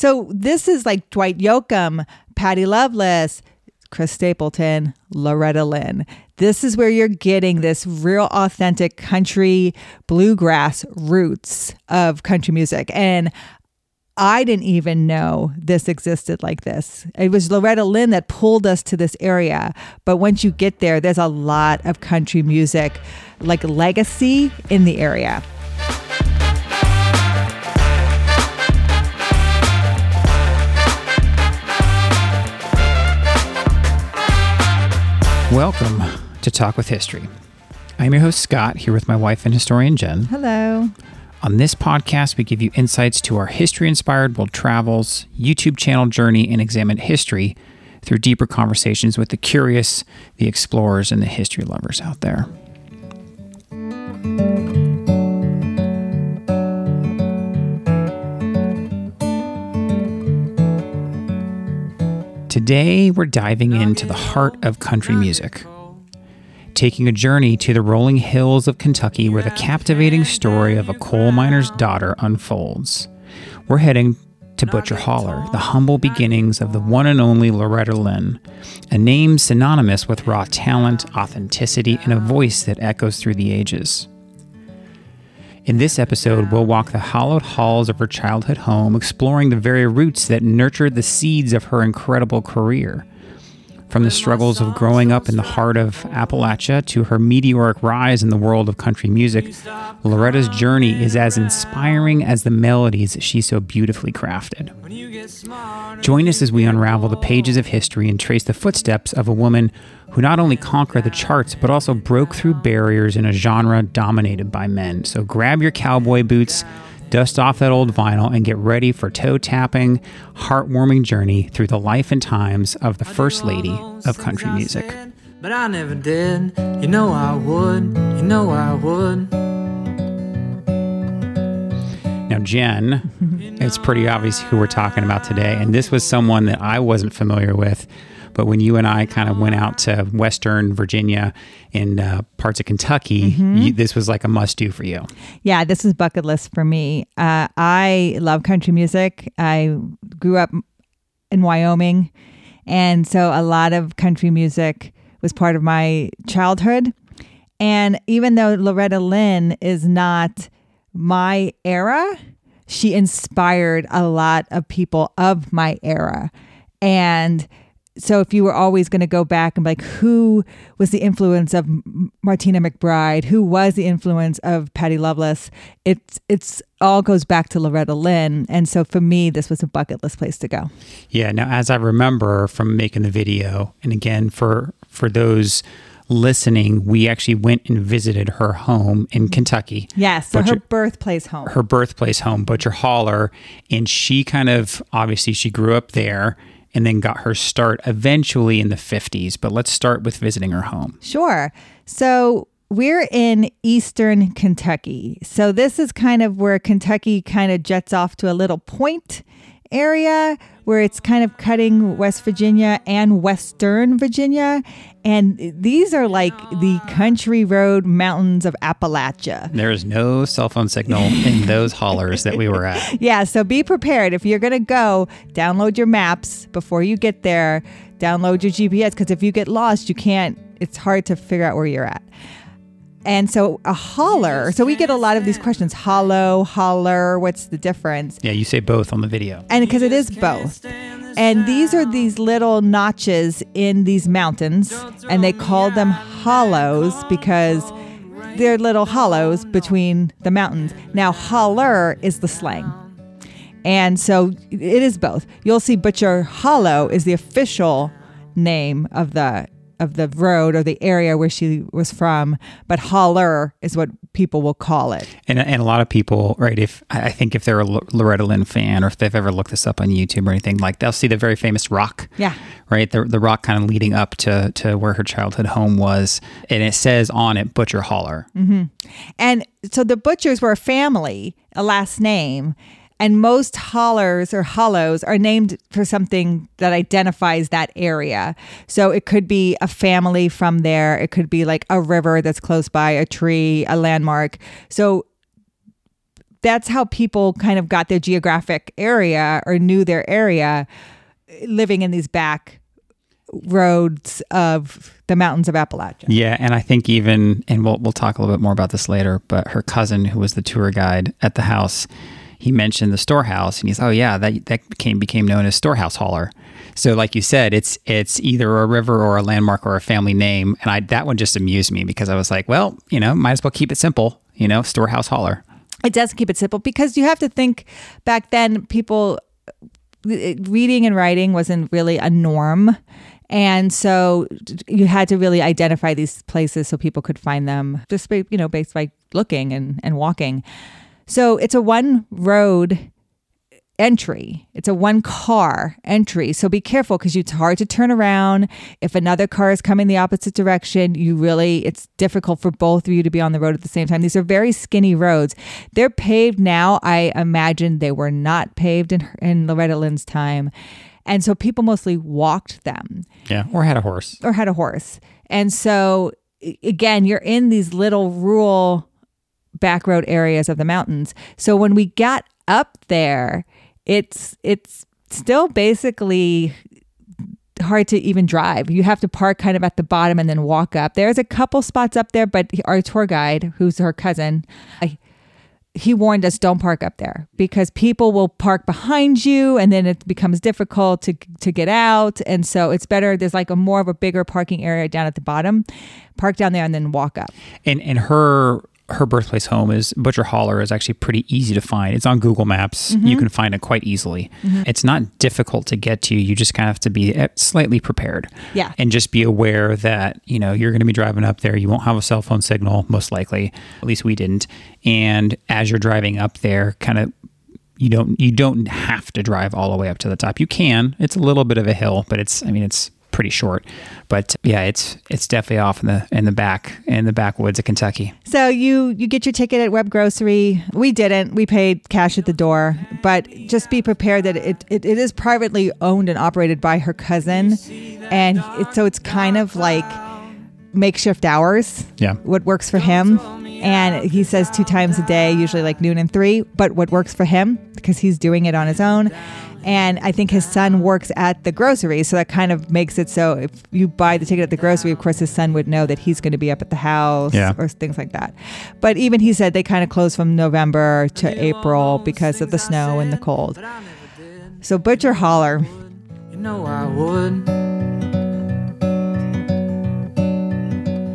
So this is like Dwight Yoakam, Patty Loveless, Chris Stapleton, Loretta Lynn. This is where you're getting this real authentic country bluegrass roots of country music. And I didn't even know this existed like this. It was Loretta Lynn that pulled us to this area. But once you get there, there's a lot of country music, like legacy in the area. Welcome to Talk with History. I'm your host, Scott, here with my wife and historian, Jen. Hello. On this podcast, we give you insights to our history inspired world travels, YouTube channel journey, and examine history through deeper conversations with the curious, the explorers, and the history lovers out there. Today, we're diving into the heart of country music, taking a journey to the rolling hills of Kentucky where the captivating story of a coal miner's daughter unfolds. We're heading to Butcher Holler, the humble beginnings of the one and only Loretta Lynn, a name synonymous with raw talent, authenticity, and a voice that echoes through the ages. In this episode, we'll walk the hallowed halls of her childhood home, exploring the very roots that nurtured the seeds of her incredible career. From the struggles of growing up in the heart of Appalachia to her meteoric rise in the world of country music, Loretta's journey is as inspiring as the melodies she so beautifully crafted. Join us as we unravel the pages of history and trace the footsteps of a woman who not only conquered the charts but also broke through barriers in a genre dominated by men. So grab your cowboy boots, dust off that old vinyl, and get ready for toe tapping, heartwarming journey through the life and times of the First Lady of country music. But I never did. You know I would. You know I would. Now, Jen, it's pretty obvious who we're talking about today. And this was someone that I wasn't familiar with. But when you and I kind of went out to Western Virginia and uh, parts of Kentucky, you, this was like a must do for you. Yeah, this is bucket list for me. Uh, I love country music. I grew up in Wyoming, and so a lot of country music was part of my childhood. And even though Loretta Lynn is not my era, she inspired a lot of people of my era. And so if you were always going to go back and be like who was the influence of Martina McBride, who was the influence of Patty Loveless, it's it's all goes back to Loretta Lynn. And so for me, this was a bucket list place to go. Yeah. Now, as I remember from making the video, and again for for those listening, we actually went and visited her home in Kentucky. Yes, so Butcher- her birthplace home. her birthplace home, Butcher Holler, and she kind of obviously she grew up there and then got her start eventually in the 50s. But let's start with visiting her home. Sure. So we're in eastern Kentucky. So this is kind of where Kentucky kind of jets off to a little point area where it's kind of cutting West Virginia and Western Virginia. And these are like the country road mountains of Appalachia. There is no cell phone signal in those hollers that we were at. Yeah, so be prepared. If you're going to go, download your maps before you get there. Download your GPS because if you get lost, you can't, it's hard to figure out where you're at. And so a holler, so we get a lot of these questions hollow, holler, what's the difference? Yeah, you say both on the video. And because it is both. And these are these little notches in these mountains, and they call them hollows because they're little hollows between the mountains. Now, holler is the slang. And so it is both. You'll see Butcher Hollow is the official name of the of the road or the area where she was from, but holler is what people will call it. And, and a lot of people, right? If I think if they're a Loretta Lynn fan, or if they've ever looked this up on YouTube or anything, like they'll see the very famous rock. Yeah. Right, the the rock kind of leading up to to where her childhood home was, and it says on it Butcher Holler. Mm-hmm. And so the butchers were a family, a last name, and most hollers or hollows are named for something that identifies that area. So it could be a family from there, it could be like a river that's close by, a tree, a landmark. So that's how people kind of got their geographic area or knew their area living in these back roads of the mountains of Appalachia. Yeah, and I think even and we'll we'll talk a little bit more about this later, but her cousin who was the tour guide at the house, he mentioned the storehouse and he's oh yeah, that that became became known as storehouse hauler. So like you said, it's it's either a river or a landmark or a family name and I that one just amused me because I was like, well, you know, might as well keep it simple, you know, storehouse hauler. It does keep it simple because you have to think back then people uh, reading and writing wasn't really a norm. And so you had to really identify these places so people could find them just you know based by looking and, and walking. So it's a one road entry. It's a one car entry. So be careful because it's hard to turn around. If another car is coming the opposite direction, you really, it's difficult for both of you to be on the road at the same time. These are very skinny roads. They're paved now. I imagine they were not paved in, in Loretta Lynn's time. And so people mostly walked them. Yeah, or had a horse. Or had a horse. And so again, you're in these little rural back road areas of the mountains. So when we got up there, it's it's still basically hard to even drive. You have to park kind of at the bottom and then walk up. There's a couple spots up there, but our tour guide, who's her cousin, he warned us don't park up there because people will park behind you and then it becomes difficult to to get out and so it's better there's like a more of a bigger parking area down at the bottom park down there and then walk up and and her her birthplace home is Butcher Holler is actually pretty easy to find. It's on Google Maps. Mm-hmm. You can find it quite easily. Mm-hmm. It's not difficult to get to. You just kind of have to be eh, slightly prepared. Yeah. And just be aware that, you know, you're going to be driving up there. You won't have a cell phone signal, most likely. At least we didn't. And as you're driving up there, kind of you don't you don't have to drive all the way up to the top. You can. It's a little bit of a hill, but it's I mean it's pretty short. But yeah, it's it's definitely off in the in the back in the backwoods of Kentucky. So you you get your ticket at Webb Grocery. We didn't. We paid cash at the door, but just be prepared that it it, it is privately owned and operated by her cousin, and it, so it's kind of like makeshift hours. Yeah, what works for him. And he says two times a day, usually like noon and three, but what works for him because he's doing it on his own. And I think his son works at the grocery. So that kind of makes it so if you buy the ticket at the grocery, of course, his son would know that he's going to be up at the house yeah. or things like that. But even he said they kind of close from November to April because of the snow and the cold. So Butcher Holler. You know I would.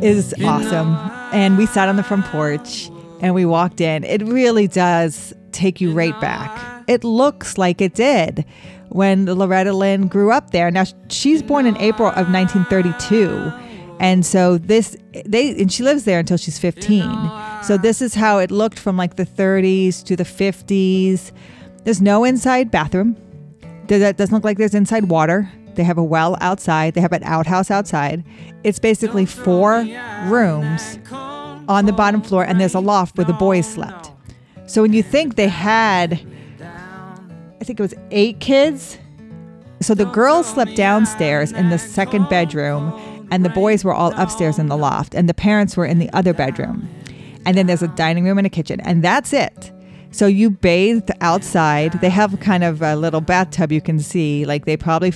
Is awesome. And we sat on the front porch and we walked in. It really does take you right back it looks like it did when Loretta Lynn grew up there. Now she's born in April of 1932. And so this they and she lives there until she's 15. So this is how it looked from like the 30s to the 50s. There's no inside bathroom. That doesn't look like there's inside water. They have a well outside. They have an outhouse outside. It's basically four rooms on the bottom floor, and there's a loft where the boys slept. So when you think they had I think it was eight kids. So the girls slept downstairs in the second bedroom, and the boys were all upstairs in the loft, and the parents were in the other bedroom. And then there's a dining room and a kitchen, and that's it. So you bathed outside. They have kind of a little bathtub you can see. Like they probably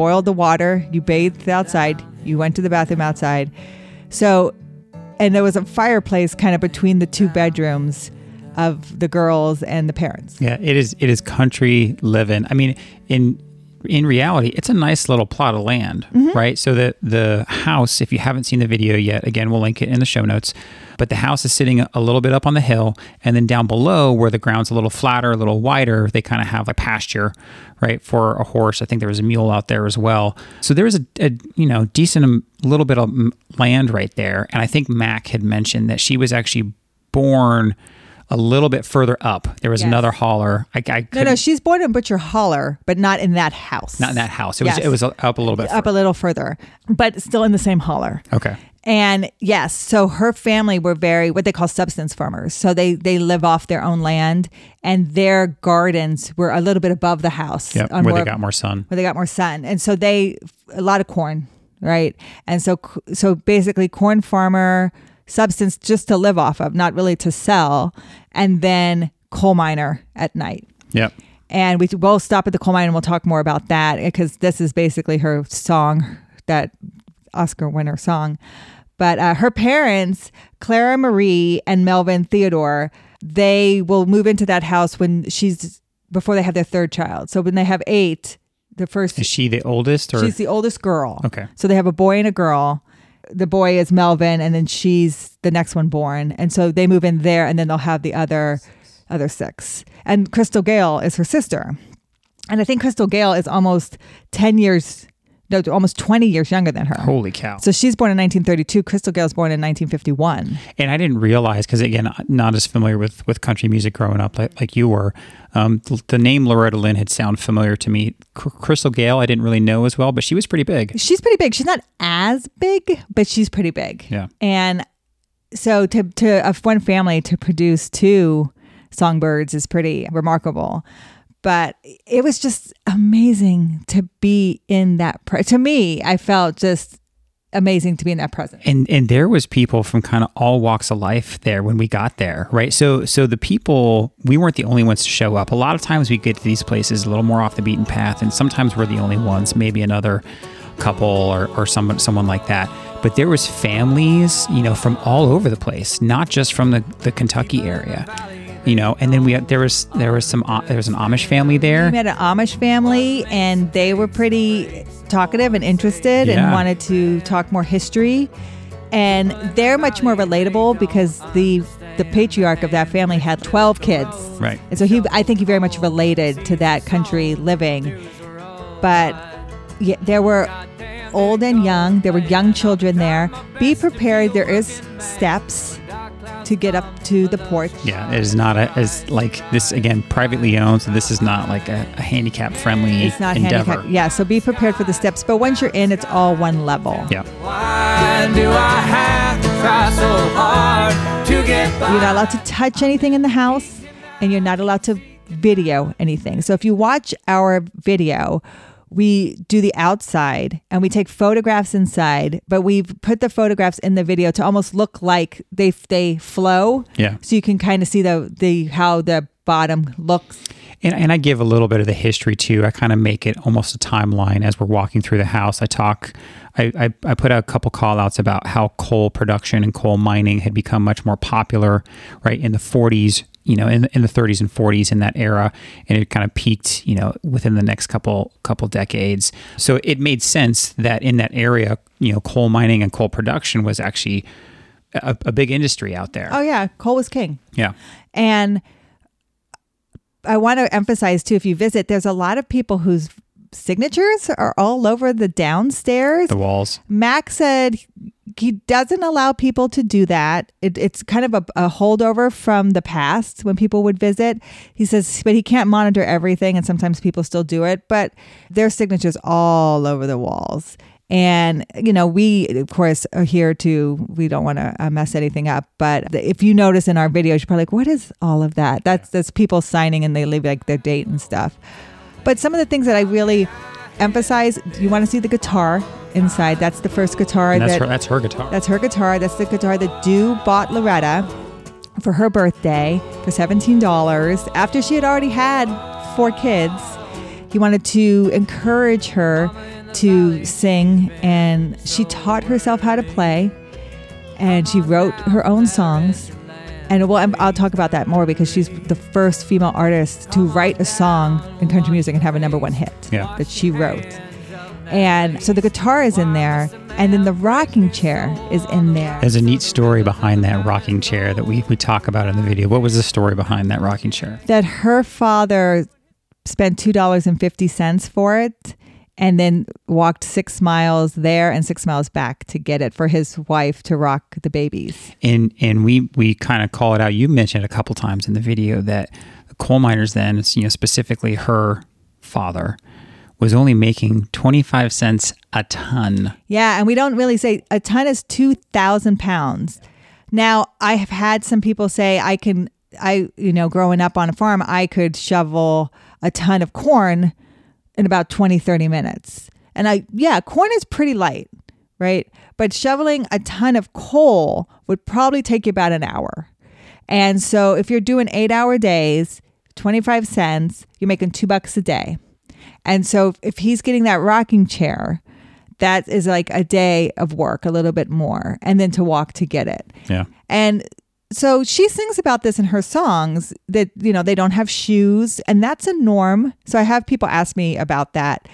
boiled the water. You bathed outside. You went to the bathroom outside. So, and there was a fireplace kind of between the two bedrooms of the girls and the parents. Yeah, it is. It is country living. I mean, in in reality, it's a nice little plot of land, mm-hmm. right? So the the house, if you haven't seen the video yet, again, we'll link it in the show notes. But the house is sitting a little bit up on the hill, and then down below, where the ground's a little flatter, a little wider, they kind of have a pasture, right, for a horse. I think there was a mule out there as well. So there was a, a you know decent little bit of land right there, and I think Mac had mentioned that she was actually born a little bit further up, there was yes. another holler. I, I no, no, she's born in Butcher Holler, but not in that house. Not in that house. It yes. was it was up a little bit. Up further. a little further, but still in the same holler. Okay. And yes, so her family were very what they call substance farmers. So they they live off their own land, and their gardens were a little bit above the house. Yep, where more, they got more sun. Where they got more sun, and so they a lot of corn, right? And so so basically, corn farmer substance just to live off of, not really to sell, and then coal miner at night. Yep. And we will stop at the coal mine and we'll talk more about that because this is basically her song, that Oscar winner song. But uh, her parents, Clara Marie and Melvin Theodore, they will move into that house when she's before they have their third child. So when they have eight, the first Is she the oldest or she's the oldest girl. Okay. So they have a boy and a girl. The boy is Melvin, and then she's the next one born. And so they move in there, and then they'll have the other other six. And Crystal Gayle is her sister. And I think Crystal Gayle is almost ten years, no, almost twenty years younger than her. holy cow? So she's born in 1932. Crystal Gayle is born in 1951. And I didn't realize because again, not as familiar with with country music growing up like, like you were. Um, the, the name Loretta Lynn had sound familiar to me. C- Crystal Gayle, I didn't really know as well, but she was pretty big. She's pretty big. She's not as big, but she's pretty big. Yeah. And so to to one family to produce two songbirds is pretty remarkable. But it was just amazing to be in that. Pre- to me, I felt just amazing to be in that presence. and and there was people from kind of all walks of life there when we got there right so so the people we weren't the only ones to show up a lot of times we get to these places a little more off the beaten path and sometimes we're the only ones maybe another couple or or someone someone like that but there was families you know from all over the place not just from the the Kentucky area you know and then we had, there was there was some uh, there was an Amish family there We met an Amish family, and they were pretty talkative and interested, and wanted to talk more history. And they're much more relatable because the the patriarch of that family had twelve kids, Right. And so he, I think, he very much related to that country living. But yeah, there were old and young. There were young children there. Be prepared. There is steps to get up to the porch. yeah it is not a, as like this again privately owned so this is not like a, a handicap friendly It's not endeavor handicapped. Yeah, so be prepared for the steps. But once you're in, it's all one level. yeah Why do I have to try so hard to get by? You're not allowed to touch anything in the house, and you're not allowed to video anything. So if you watch our video, we do the outside and we take photographs inside, but we've put the photographs in the video to almost look like they they flow. Yeah. So you can kind of see the the how the bottom looks. And, and I give a little bit of the history too. I kind of make it almost a timeline as we're walking through the house. I talk, I, I, I put out a couple call outs about how coal production and coal mining had become much more popular, right, in the 40s, you know, in, in the 30s and 40s in that era. And it kind of peaked, you know, within the next couple, couple decades. So it made sense that in that area, you know, coal mining and coal production was actually a, a big industry out there. Oh yeah, coal was king. Yeah. And I want to emphasize too, if you visit, there's a lot of people whose signatures are all over the downstairs. The walls. Max said he doesn't allow people to do that. It, it's kind of a, a holdover from the past when people would visit. He says, but he can't monitor everything, and sometimes people still do it. But their signatures all over the walls. And, you know, we, of course, are here to, we don't want to uh, mess anything up. But if you notice in our videos, you're probably like, what is all of that? That's, that's people signing and they leave like their date and stuff. But some of the things that I really emphasize, you want to see the guitar inside. That's the first guitar And that's that her, that's her guitar. that's her guitar. That's the guitar that Doo bought Loretta for her birthday for $17 after she had already had four kids. He wanted to encourage her to sing, and she taught herself how to play, and she wrote her own songs. And well, I'll talk about that more because she's the first female artist to write a song in country music and have a number one hit Yeah. that she wrote. And so the guitar is in there, and then the rocking chair is in there. There's a neat story behind that rocking chair that we, we talk about in the video. What was the story behind that rocking chair? that her father spent two dollars and fifty cents for it, and then walked six miles there and six miles back to get it for his wife to rock the babies. And and we we kind of call it out. You mentioned a couple times in the video that the coal miners then, you know, specifically her father, was only making 25 cents a ton. Yeah, and we don't really say a ton is two thousand pounds. Now, I have had some people say I can, I you know, growing up on a farm, I could shovel a ton of corn in about 20, 30 minutes. And I, yeah, corn is pretty light, right? But shoveling a ton of coal would probably take you about an hour. And so if you're doing eight hour days, 25 cents, you're making two bucks a day. And so if he's getting that rocking chair, that is like a day of work, a little bit more, and then to walk to get it. Yeah. And so she sings about this in her songs that, you know, they don't have shoes, and that's a norm. So I have people ask me about that.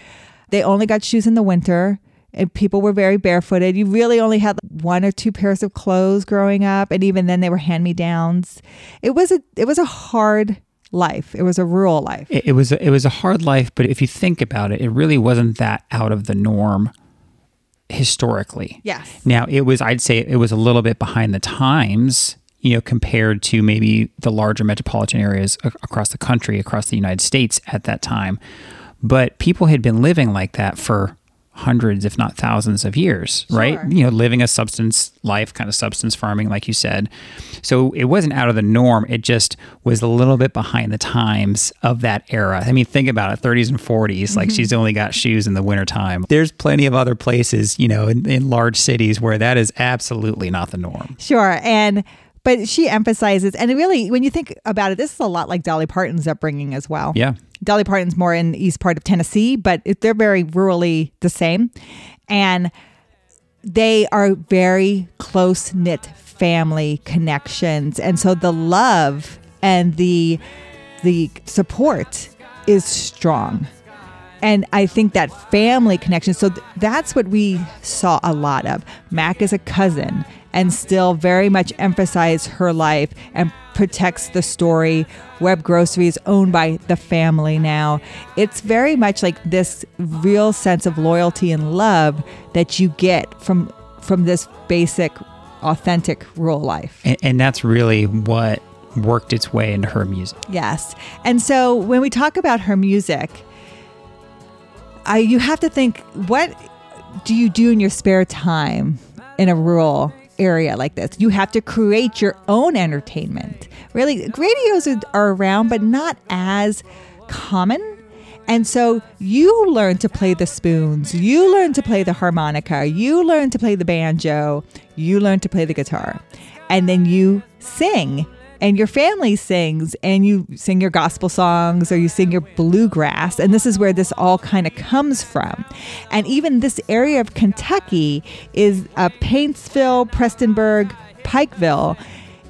They only got shoes in the winter, and people were very barefooted. You really only had one or two pairs of clothes growing up, and even then they were hand me downs. It was a it was a hard life. It was a rural life. It, it was a, it was a hard life, but if you think about it, it really wasn't that out of the norm historically. Yes. Now it was I'd say it was a little bit behind the times, you know, compared to maybe the larger metropolitan areas across the country, across the United States at that time. But people had been living like that for hundreds if not thousands of years, right? You know, living a substance life, kind of substance farming like you said. So it wasn't out of the norm, it just was a little bit behind the times of that era. I mean, think about it, 30s and 40s, like mm-hmm. she's only got shoes in the wintertime. There's plenty of other places, you know, in, in large cities where that is absolutely not the norm. Sure. And but she emphasizes and really when you think about it, this is a lot like Dolly Parton's upbringing as well. Yeah. Dolly Parton's more in the east part of Tennessee, but they're very rurally the same. And they are very close knit family connections. And so the love and the the support is strong. And I think that family connection. So th- that's what we saw a lot of. Mac is a cousin and still very much emphasize her life and protects the story. Webb Grocery is owned by the family now. It's very much like this real sense of loyalty and love that you get from from this basic, authentic rural life. And, and that's really what worked its way into her music. Yes. And so when we talk about her music, I you have to think what do you do in your spare time in a rural area like this? You have to create your own entertainment. Really, radios are- around, but not as common. And so you learn to play the spoons, you learn to play the harmonica, you learn to play the banjo, you learn to play the guitar, and then you sing. And your family sings, and you sing your gospel songs or you sing your bluegrass. And this is where this all kind of comes from. And even this area of Kentucky is uh, Paintsville, Prestonsburg, Pikeville.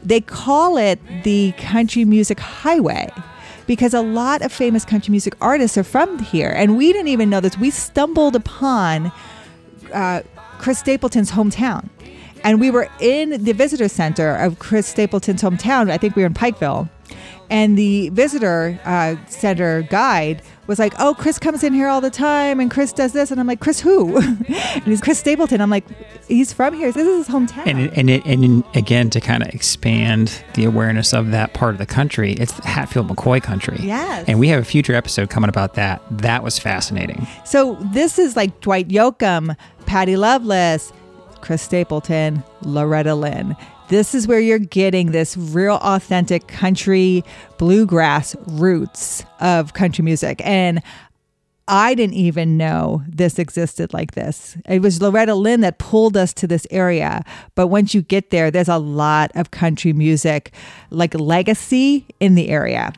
They call it the Country Music Highway because a lot of famous country music artists are from here. And we didn't even know this. We stumbled upon uh, Chris Stapleton's hometown. And we were in the visitor center of Chris Stapleton's hometown. I think we were in Pikeville. And the visitor uh, center guide was like, Oh, Chris comes in here all the time and Chris does this. And I'm like, Chris who? and he's Chris Stapleton. I'm like, He's from here. This is his hometown. And and it, and in- again to kind of expand the awareness of that part of the country, it's Hatfield McCoy country. Yes. And we have a future episode coming about that. That was fascinating. So this is like Dwight Yoakam, Patty Loveless, Chris Stapleton, Loretta Lynn. This is where you're getting this real authentic country bluegrass roots of country music. And I didn't even know this existed like this. It was Loretta Lynn that pulled us to this area. But once you get there, there's a lot of country music, like legacy in the area.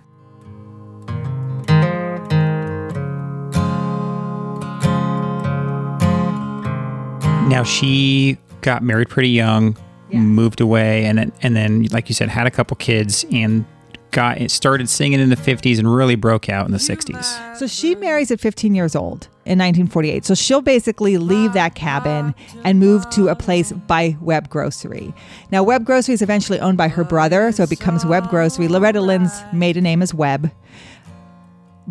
Now she got married pretty young, Yeah. moved away, and then, and then like you said, had a couple kids and got started singing in the 50s and really broke out in the 60s. So she marries at 15 years old in 1948. So she'll basically leave that cabin and move to a place by Webb Grocery. Now, Webb Grocery is eventually owned by her brother, so it becomes Webb Grocery. Loretta Lynn's maiden name is Webb.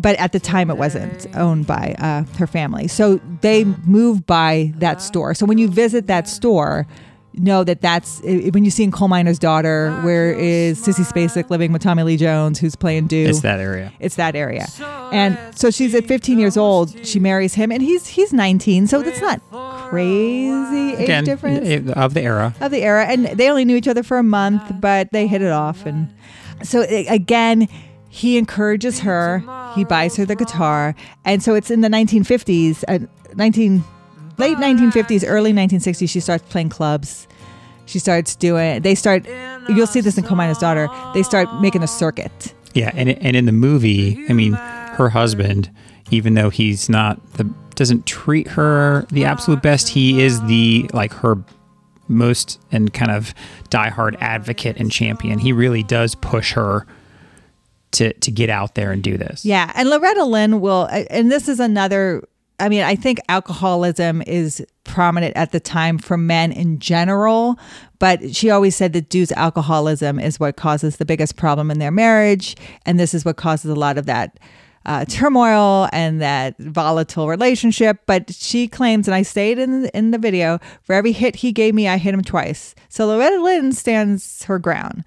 But at the time, it wasn't owned by uh, her family. So they move by that store. So when you visit that store, know that that's when you see in Coal Miner's Daughter, where is Sissy Spacek living with Tommy Lee Jones, who's playing Doo. It's that area. It's that area. And so she's at 15 years old. She marries him, and he's he's 19. So that's not crazy age Again, difference eh, eh, of the era. of the era. And they only knew each other for a month, but they hit it off. And so eh, again, he encourages her. He buys her the guitar, and so it's in the 1950s, uh, 19 late 1950s, early 1960s. She starts playing clubs. She starts doing. They start you'll see this in Coal Miner's Daughter. They start making a circuit. Yeah, and and in the movie, I mean, her husband, even though he's not the doesn't treat her the absolute best, he is the like her most and kind of diehard advocate and champion. He really does push her to to get out there and do this. Yeah, and Loretta Lynn will, and this is another. I mean, I think alcoholism is prominent at the time for men in general, but she always said that dude's alcoholism is what causes the biggest problem in their marriage, and this is what causes a lot of that uh, turmoil and that volatile relationship. But she claims, and I it in in the video, for every hit he gave me, I hit him twice. So Loretta Lynn stands her ground.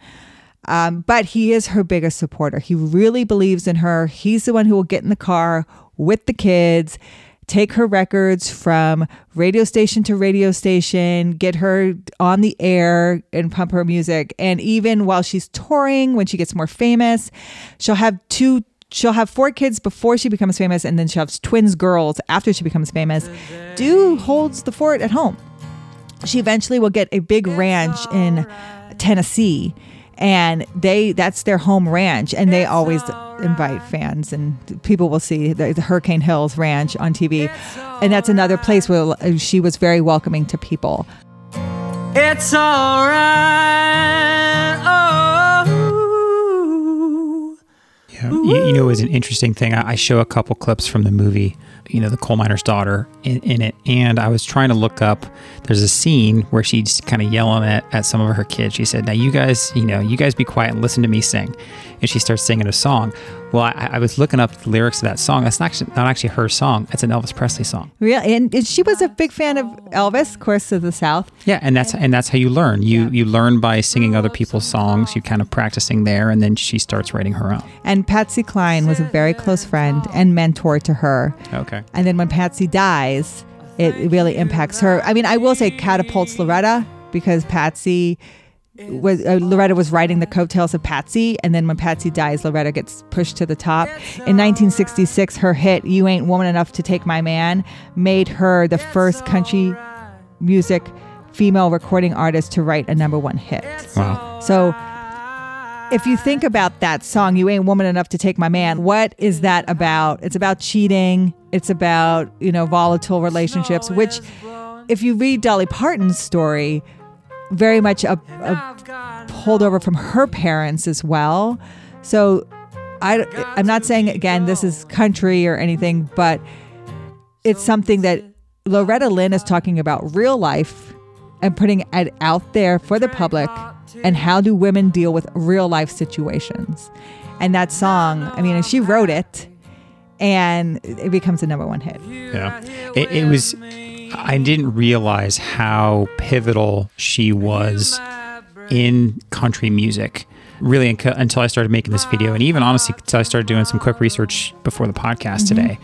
Um, but he is her biggest supporter. He really believes in her. He's the one who will get in the car with the kids, take her records from radio station to radio station, get her on the air and pump her music. And even while she's touring, when she gets more famous, she'll have two. She'll have four kids before she becomes famous, and then she'll have twins girls after she becomes famous. Doo holds the fort at home. She eventually will get a big ranch in Tennessee and they that's their home ranch. And they always invite fans. And people will see the, the, Hurricane Mills ranch on tv and that's another place where she was very welcoming to people. It's all right. Oh. Yeah. you, you know it was an interesting thing. I, I show a couple clips from the movie you know, the coal miner's daughter in, in, it. And I was trying to look up, there's a scene where she's kind of yelling at, at some of her kids. She said, Now, you guys, you know, you guys be quiet and listen to me sing. And she starts singing a song. Well, I, I was looking up the lyrics of that song. That's not actually, not actually her song, it's an Elvis Presley song. Really? And, and she was a big fan of Elvis, of course, of the South. Yeah. And that's, and that's how you learn. You, you learn by singing other people's songs, you kind of practicing there, and then she starts writing her own. And Patsy Cline was a very close friend and mentor to her. Okay. And then when Patsy dies, it really impacts her. I mean, I will say catapults Loretta because Patsy was uh, Loretta was riding the coattails of Patsy, and then when Patsy dies, Loretta gets pushed to the top. In 1966, her hit "You Ain't Woman Enough to Take My Man" made her the first country music female recording artist to write a number one hit. Wow! So if you think about that song, You Ain't Woman Enough to Take My Man, what is that about? It's about cheating. It's about, you know, volatile relationships, which, if you read Dolly Parton's story, very much a, a pulled over from her parents as well. So I, I'm not saying, again, this is country or anything, but it's something that Loretta Lynn is talking about real life and putting it out there for the public and how do women deal with real life situations. And that song, I mean, she wrote it and it becomes a number one hit. Yeah. It, it was, I didn't realize how pivotal she was in country music really until I started making this video, and even honestly, until I started doing some quick research before the podcast mm-hmm. today.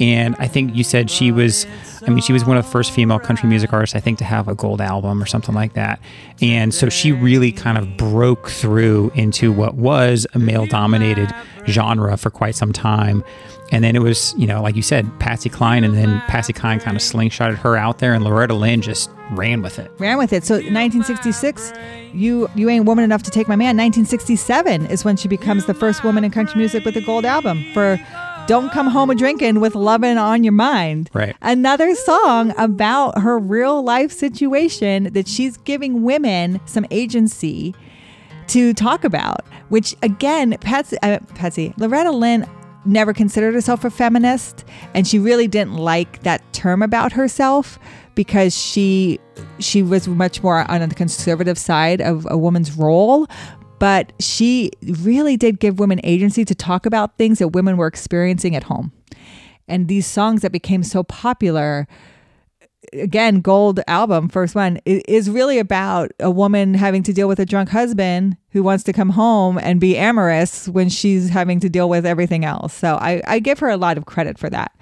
And I think you said she was, I mean, she was one of the first female country music artists, I think, to have a gold album or something like that. And so she really kind of broke through into what was a male dominated genre for quite some time. And then it was, you know, like you said, Patsy Cline, and then Patsy Cline kind of slingshotted her out there, and Loretta Lynn just ran with it. Ran with it. So 1966, you you ain't woman enough to take my man. 1967 is when she becomes the first woman in country music with a gold album for don't come home a drinking with loving on your mind. Right. Another song about her real life situation that she's giving women some agency to talk about, which again, Patsy, uh, Patsy, Loretta Lynn never considered herself a feminist and she really didn't like that term about herself because she she was much more on the conservative side of a woman's role but she really did give women agency to talk about things that women were experiencing at home. And these songs that became so popular, again, Gold album, first one, is really about a woman having to deal with a drunk husband who wants to come home and be amorous when she's having to deal with everything else. So I, I give her a lot of credit for that.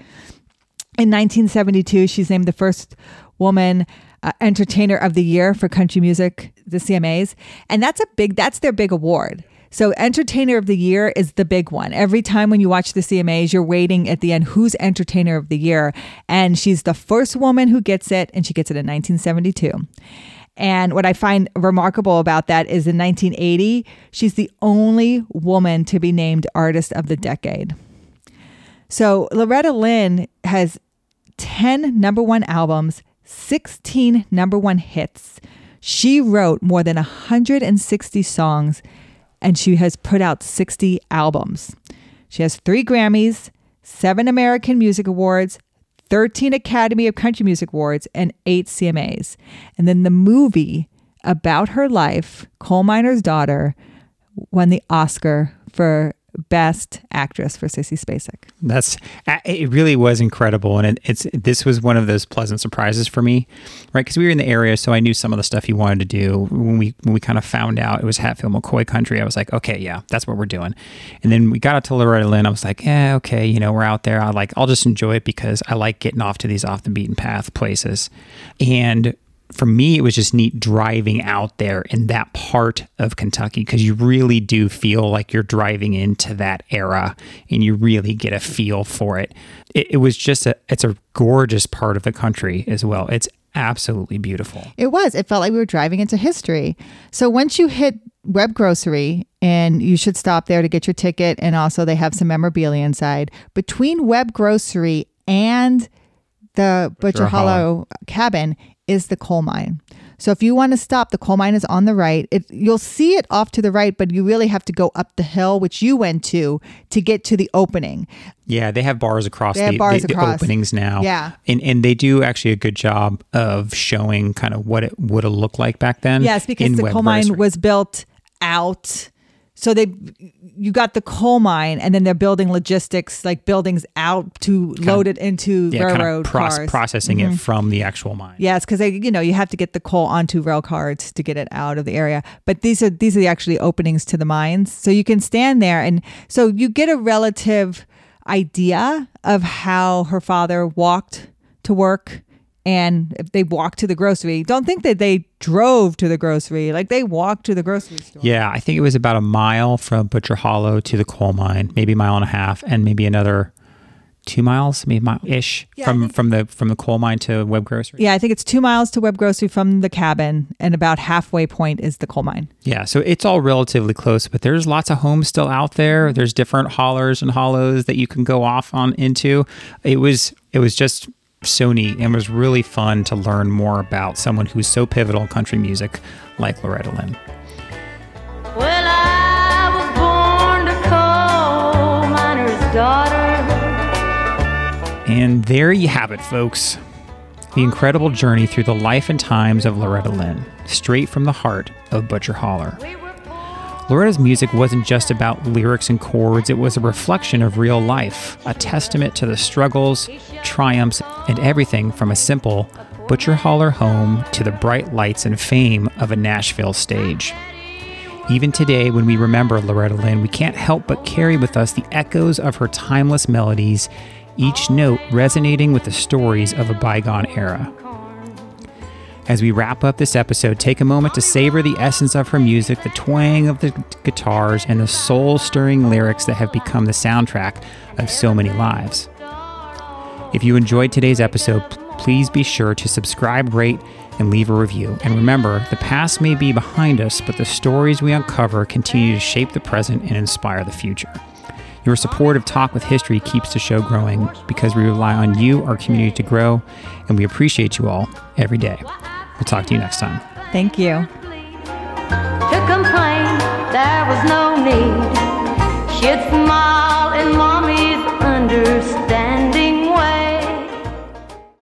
In 1972, she's named the first woman uh, Entertainer of the Year for country music, the CMAs, and that's a big that's their big award. So Entertainer of the Year is the big one. Every time when you watch the CMAs, you're waiting at the end who's Entertainer of the Year, and she's the first woman who gets it, and she gets it in 1972. And what I find remarkable about that is in 1980, she's the only woman to be named Artist of the Decade. So Loretta Lynn has 10 number one albums, 16 number one hits. She wrote more than 160 songs and she has put out 60 albums. She has three Grammys, seven American Music Awards, 13 Academy of Country Music Awards, and eight CMAs. And then the movie about her life, Coal Miner's Daughter, won the Oscar for Best Actress for Sissy Spacek. That's it. Really was incredible, and it, it's this was one of those pleasant surprises for me, right? Because we were in the area, so I knew some of the stuff he wanted to do. When we when we kind of found out it was Hatfield McCoy country, I was like, okay, yeah, that's what we're doing. And then we got out to Loretta Lynn. I was like, yeah, okay, you know, we're out there. I like, I'll just enjoy it because I like getting off to these off the beaten path places, and for me, it was just neat driving out there in that part of Kentucky because you really do feel like you're driving into that era and you really get a feel for it. It, it was just a, it's a gorgeous part of the country as well. It's absolutely beautiful. It was. It felt like we were driving into history. So once you hit Webb Grocery, and you should stop there to get your ticket, and also they have some memorabilia inside. Between Webb Grocery and the Butcher, Butcher Hollow, cabin is the coal mine. So if you want to stop, the coal mine is on the right. It, you'll see it off to the right, but you really have to go up the hill, which you went to, to get to the opening. Yeah, they have bars across, the, bars the, across. the, openings now. Yeah, and and they do actually a good job of showing kind of what it would have looked like back then. Yes, because the coal mine was built out so they you got the coal mine and then they're building logistics like buildings out to kind load of, it into yeah, railroad kind of proce- cars. processing mm-hmm. it from the actual mine. Yes because they you know you have to get the coal onto rail cars to get it out of the area. But these are these are the actually openings to the mines. So you can stand there and so you get a relative idea of how her father walked to work and if they walked to the grocery don't think that they drove to the grocery. Like they walked to the grocery store. Yeah i think it was about a mile from butcher hollow to the coal mine maybe a mile and a half and maybe another two miles maybe mile ish yeah, from think, from the from the coal mine to Webb grocery. Yeah i think it's two miles to Webb grocery from the cabin and about halfway point is the coal mine. Yeah so it's all relatively close but there's lots of homes still out there. There's different hollers and hollows that you can go off on into. It was it was just Sony and was really fun to learn more about someone who's so pivotal in country music like Loretta Lynn. Well, I was born to coal miner's daughter. And there you have it, folks. The incredible journey through the life and times of Loretta Lynn, straight from the heart of Butcher Holler. Loretta's music wasn't just about lyrics and chords, it was a reflection of real life, a testament to the struggles, triumphs, and everything from a simple butcher holler home to the bright lights and fame of a Nashville stage. Even today, when we remember Loretta Lynn, we can't help but carry with us the echoes of her timeless melodies, each note resonating with the stories of a bygone era. As we wrap up this episode, take a moment to savor the essence of her music, the twang of the guitars, and the soul stirring lyrics that have become the soundtrack of so many lives. If you enjoyed today's episode, please be sure to subscribe, rate, and leave a review. And remember, the past may be behind us, but the stories we uncover continue to shape the present and inspire the future. Your support of Talk with History keeps the show growing because we rely on you, our community, to grow, and we appreciate you all every day. We'll talk to you next time. Thank you. To complain, there was no need. She'd smile